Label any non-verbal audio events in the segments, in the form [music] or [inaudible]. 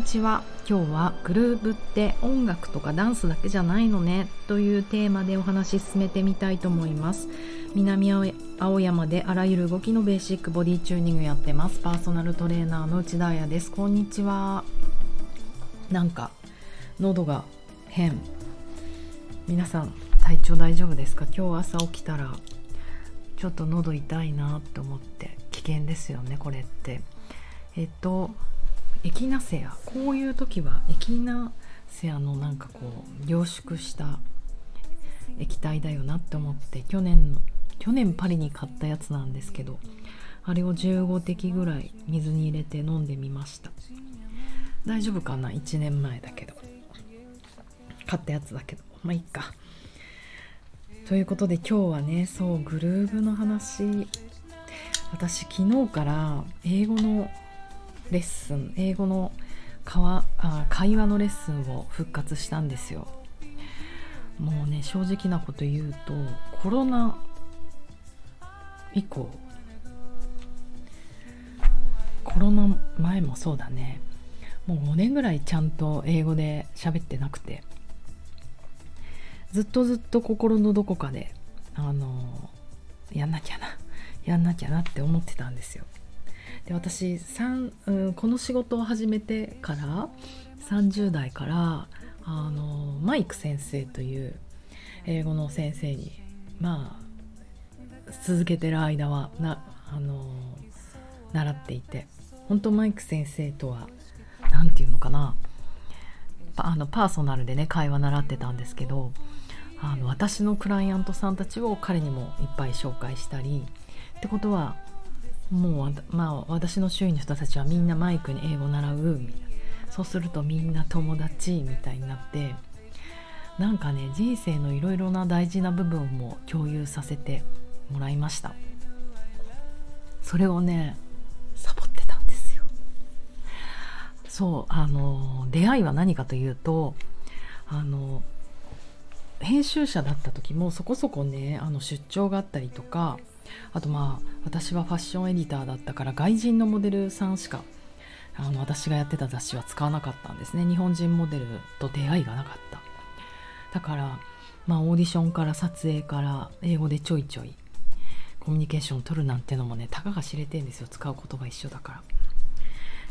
にちは。今日はグルーブって音楽とかダンスだけじゃないのねというテーマでお話し進めてみたいと思います。南青山であらゆる動きのベーシックボディチューニングやってます。パーソナルトレーナーの内田彩です。こんにちは。なんか喉が変。皆さん体調大丈夫ですか？今日朝起きたらちょっと喉痛いなって思って危険ですよねこれって。えっとエキナセアこういう時はエキナセアのなんかこう凝縮した液体だよなって思って去年の去年パリに買ったやつなんですけどあれを15滴ぐらい水に入れて飲んでみました。大丈夫かな？1年前だけど。買ったやつだけど。まあいいか。ということで今日はねそうグルーブの話。私昨日から英語のレッスン英語のあ会話のレッスンを復活したんですよ。もうね正直なこと言うとコロナ以降コロナ前もそうだね。もう5年ぐらいちゃんと英語で喋ってなくて。ずっとずっと心のどこかであのやんなきゃなやんなきゃなって思ってたんですよ。で私3うん、この仕事を始めてから30代からあのマイク先生という英語の先生にまあ続けてる間はなあの習っていて本当マイク先生とは何て言うのかな。あのパーソナルでね会話習ってたんですけどあの私のクライアントさんたちを彼にもいっぱい紹介したりってことはもうまあ私の周囲の人たちはみんなマイクに英語習うみたいな。そうするとみんな友達みたいになってなんかね人生のいろいろな大事な部分も共有させてもらいました。それをねサボってたんですよ。そうあの出会いは何かというとあの編集者だった時もそこそこねあの出張があったりとかあとまあ私はファッションエディターだったから外人のモデルさんしかあの私がやってた雑誌は使わなかったんですね。日本人モデルと出会いがなかった。だからまあオーディションから撮影から英語でちょいちょいコミュニケーションを取るなんてのもねたかが知れてんですよ。使う言葉一緒だから。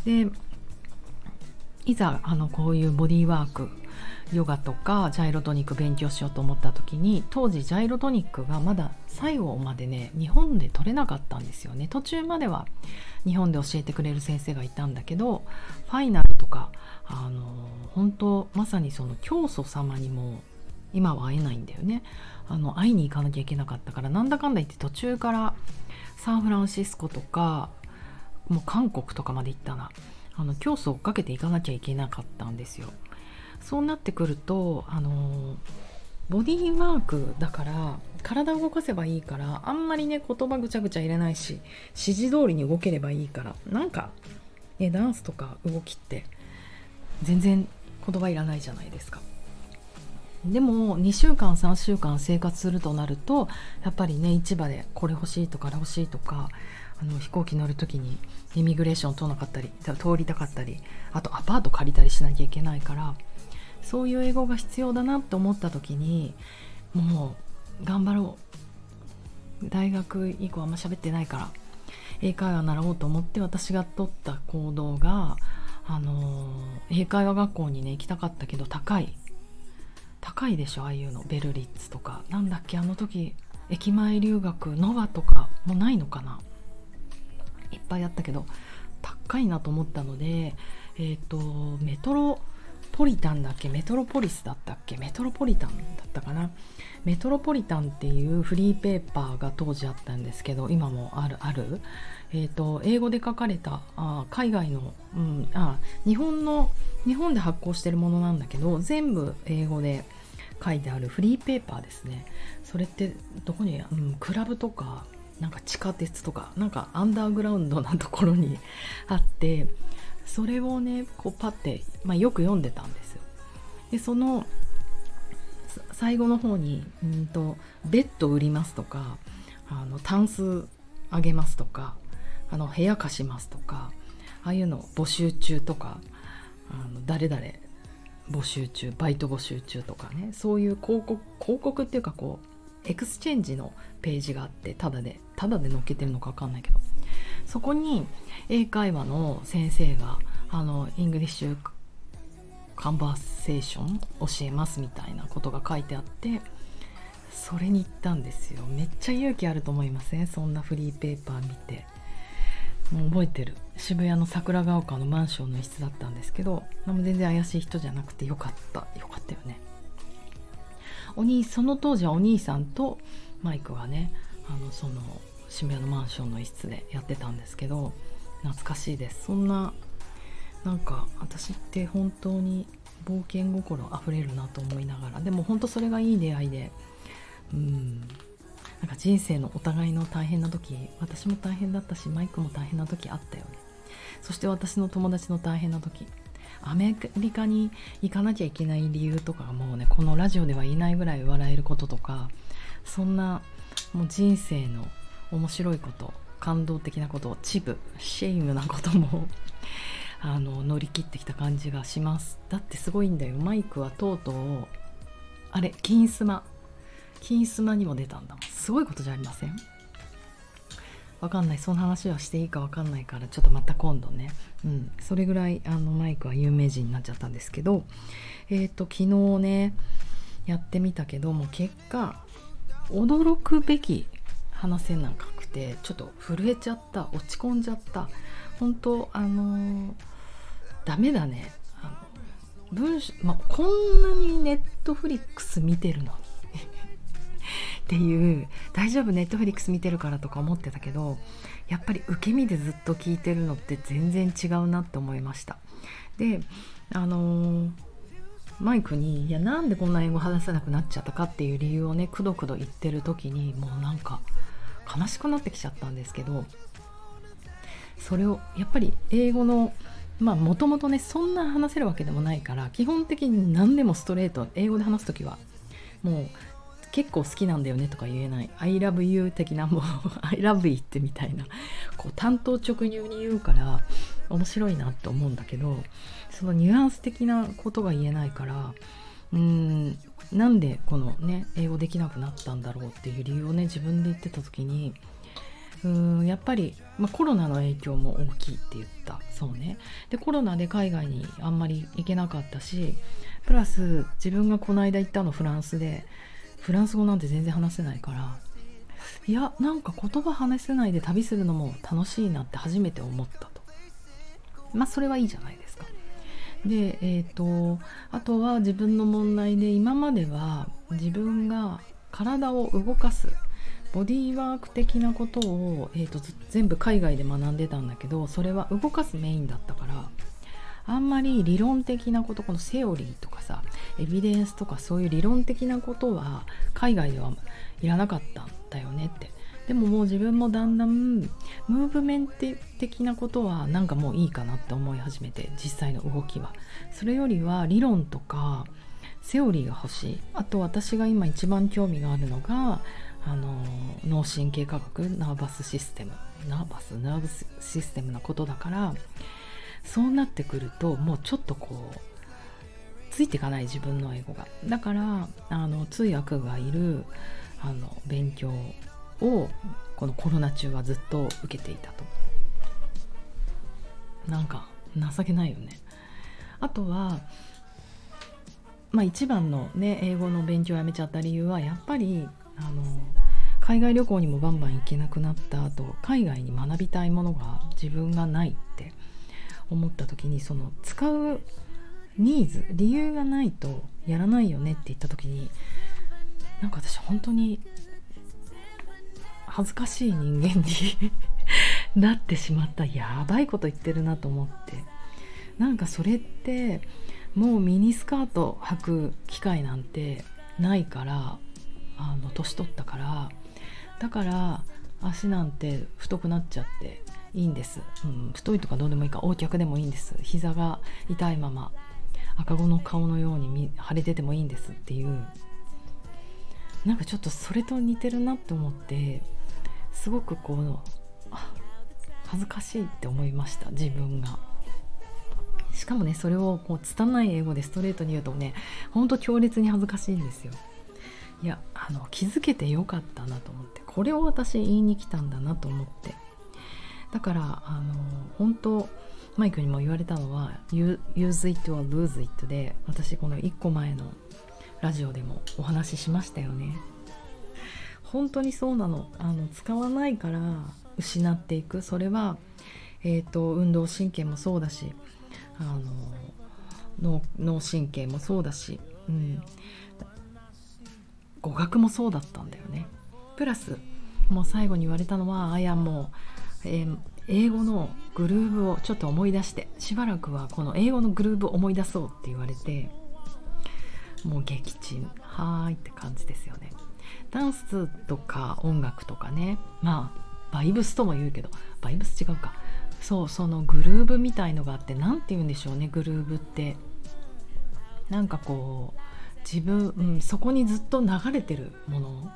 でいざあのこういうボディーワークヨガとかジャイロトニック勉強しようと思った時に当時ジャイロトニックがまだ最後までね日本で取れなかったんですよね。途中までは日本で教えてくれる先生がいたんだけどファイナルとかあの本当まさにその教祖様にも今は会えないんだよね。あの会いに行かなきゃいけなかったからなんだかんだ言って途中からサンフランシスコとかもう韓国とかまで行ったなあの教祖をかけていかなきゃいけなかったんですよそうなってくるとあのボディーワークだから体を動かせばいいからあんまりね言葉ぐちゃぐちゃ入れないし指示通りに動ければいいからなんか、ね、ダンスとか動きって全然言葉いらないじゃないですか。でも2週間3週間生活するとなるとやっぱりね市場でこれ欲しいとかあれ欲しいとかあの飛行機乗る時にイミグレーション通なかったり通りたかったりあとアパート借りたりしなきゃいけないからそういう英語が必要だなって思った時にもう頑張ろう。大学以降あんま喋ってないから英会話習おうと思って私が取った行動があの英会話学校にね行きたかったけど高い。高いでしょああいうの。ベルリッツとか。なんだっけあの時駅前留学ノバとかもないのかな。ぱいあったけど高いなと思ったのでえっ、ー、とメトロポリタンだっけ？メトロポリスだったっけ？メトロポリタンだったかな？メトロポリタンっていうフリーペーパーが当時あったんですけど今もあるある、えーと、英語で書かれたあ海外の、うん、あ日本の日本で発行してるものなんだけど全部英語で書いてあるフリーペーパーですね。それってどこに、うん、クラブとかなんか地下鉄とかなんかアンダーグラウンドなところにあってそれをねこうパッて、まあ、よく読んでたんですよ。でその最後の方にうんとベッド売りますとかあのタンスあげますとかあの部屋貸しますとかああいうの募集中とかあの誰々募集中バイト募集中とかねそういう広告広告っていうかこう exchange のページがあってただでただで載っけてるのか分かんないけど。そこに英会話の先生があの English conversation 教えますみたいなことが書いてあってそれに行ったんですよ。めっちゃ勇気あると思いません、ね、そんなフリーペーパー見て。もう覚えてる。渋谷の桜ヶ丘のマンションの一室だったんですけど全然怪しい人じゃなくてよかった。よかったよね。お兄その当時はお兄さんとマイクがねあのその渋谷のマンションの一室でやってたんですけど懐かしいです。そんななんか私って本当に冒険心あふれるなと思いながらでも本当それがいい出会いでうん。なんか人生のお互いの大変な時私も大変だったしマイクも大変な時あったよね。そして私の友達の大変な時アメリカに行かなきゃいけない理由とかもうねこのラジオでは言えないぐらい笑えることとかそんなもう人生の面白いこと感動的なことチブシェイムなことも [laughs] あの乗り切ってきた感じがします。だってすごいんだよ。マイクはとうとうあれ金スマ。金スマにも出たんだすごいことじゃありません？わかんない。その話はしていいかわかんないからちょっとまた今度ね、うん、それぐらいあのマイクは有名人になっちゃったんですけどえっ、ー、と昨日ねやってみたけども結果驚くべき話せなくてちょっと震えちゃった落ち込んじゃった。本当あのー、ダメだね。あの文章、まあ、こんなにネットフリックス見てるのっていう大丈夫ネットフリックス見てるからとか思ってたけどやっぱり受け身でずっと聞いてるのって全然違うなって思いました。であのー、マイクに「いやなんでこんな英語話せなくなっちゃったか」っていう理由をねくどくど言ってる時にもうなんか悲しくなってきちゃったんですけどそれをやっぱり英語のまあもともとねそんな話せるわけでもないから基本的に何でもストレート英語で話す時はもう結構好きなんだよねとか言えない。I love you 的なもう [laughs] I love it みたいな。こう担当直入に言うから面白いなって思うんだけどそのニュアンス的なことが言えないからうーんなんでこのね英語できなくなったんだろうっていう理由をね自分で言ってた時にうーんやっぱり、まあ、コロナの影響も大きいって言った。そうね。でコロナで海外にあんまり行けなかったしプラス自分がこの間行ったのフランスでフランス語なんて全然話せないからいやなんか言葉話せないで旅するのも楽しいなって初めて思ったと。まあそれはいいじゃないですか。でえっ、ー、とあとは自分の問題で今までは自分が体を動かすボディーワーク的なことを、えーと全部海外で学んでたんだけどそれは動かすメインだったからあんまり理論的なことこのセオリーとかさエビデンスとかそういう理論的なことは海外ではいらなかったんだよねって。でももう自分もだんだんムーブメント的なことはなんかもういいかなって思い始めて実際の動きは。それよりは理論とかセオリーが欲しい。あと私が今一番興味があるのがあの脳神経科学ナーバスシステム。ナーバスナーブスシステムのことだからそうなってくるともうちょっとこうついていかない自分の英語が。だからあの通訳がいるあの勉強をこのコロナ中はずっと受けていたと。なんか情けないよね。あとはまあ一番のね英語の勉強をやめちゃった理由はやっぱりあの海外旅行にもバンバン行けなくなった後海外に学びたいものが自分がないって。思った時にその使うニーズ理由がないとやらないよねって言った時になんか私本当に恥ずかしい人間に [laughs] なってしまった。やばいこと言ってるなと思って。なんかそれってもうミニスカート履く機会なんてないからあの年取ったから。だから足なんて太くなっちゃって。いいんです、うん、太いとかどうでもいいか O 脚でもいいんです。膝が痛いまま赤子の顔のように腫れててもいいんですっていう。なんかちょっとそれと似てるなって思ってすごくこう恥ずかしいって思いました自分が。しかもねそれをこう拙い英語でストレートに言うとねほんと強烈に恥ずかしいんですよ。いやあの気づけてよかったなと思ってこれを私言いに来たんだなと思って。だからあの本当マイクにも言われたのは「use it or lose it」で私この1個前のラジオでもお話ししましたよね。本当にそうなの。あの使わないから失っていく。それは、えーと、運動神経もそうだしあの脳神経もそうだし、うん、語学もそうだったんだよね。プラスもう最後に言われたのはあやもう、えー、英語のグルーブをちょっと思い出してしばらくはこの英語のグルーブを思い出そうって言われてもう撃沈。はーいって感じですよね。ダンスとか音楽とかね。まあバイブスとも言うけどバイブス違うか。そうそのグルーブみたいのがあって何て言うんでしょうねグルーブって。なんかこう自分、うん、そこにずっと流れてるもの。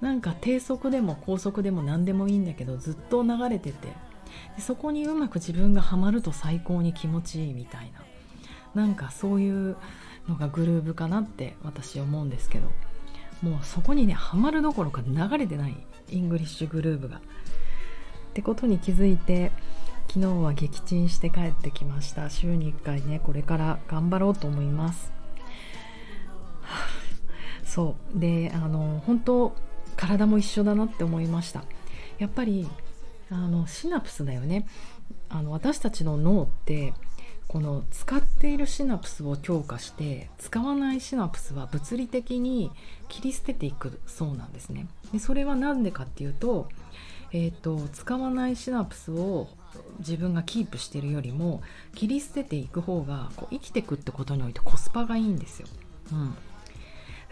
なんか低速でも高速でも何でもいいんだけどずっと流れててでそこにうまく自分がハマると最高に気持ちいいみたいななんかそういうのがグルーブかなって私思うんですけどもうそこにねハマるどころか流れてない English groove が。ってことに気づいて昨日は撃沈して帰ってきました。週に1回ねこれから頑張ろうと思います。そう。であの本当体も一緒だなって思いましたやっぱりあのシナプスだよねあの私たちの脳ってこの使っているシナプスを強化して使わないシナプスは物理的に切り捨てていくそうなんですね。でそれは何でかっていうと,、えーと、使わないシナプスを自分がキープしてるよりも切り捨てていく方がこう生きていくってことにおいてコスパがいいんですよ。うん、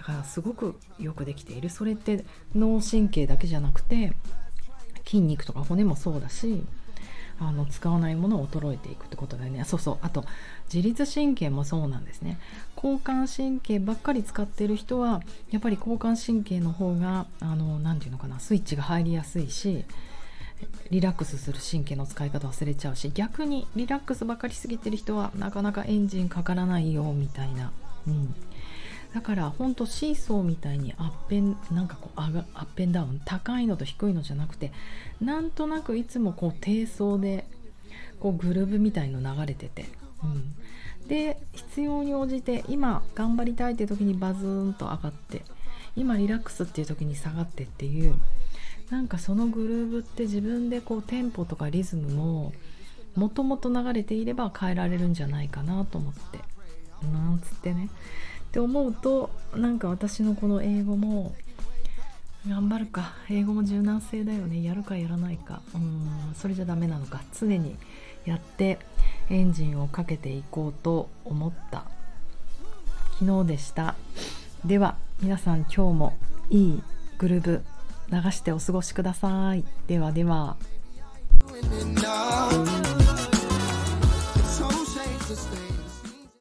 だからすごくよくできている。それって脳神経だけじゃなくて筋肉とか骨もそうだしあの使わないものを衰えていくってことだよね。そうそう。あと自律神経もそうなんですね。交感神経ばっかり使ってる人はやっぱり交感神経の方が何て言うのかなスイッチが入りやすいしリラックスする神経の使い方忘れちゃうし逆にリラックスばっかりしすぎてる人はなかなかエンジンかからないよみたいな、うん、だからほんとシーソーみたいにアッペンなんかこうアッペンダウン高いのと低いのじゃなくてなんとなくいつもこう低層でこうグルーブみたいの流れてて、うん、で必要に応じて今頑張りたいって時にバズーンと上がって今リラックスっていう時に下がってっていうなんかそのグルーブって自分でこうテンポとかリズムももともと流れていれば変えられるんじゃないかなと思って。なんつってね。って思うとなんか私のこの英語も頑張るか英語も柔軟性だよねやるかやらないかうんそれじゃダメなのか常にやってエンジンをかけていこうと思った。昨日でした。では皆さん今日もいいグルーブ流してお過ごしください。ではでは。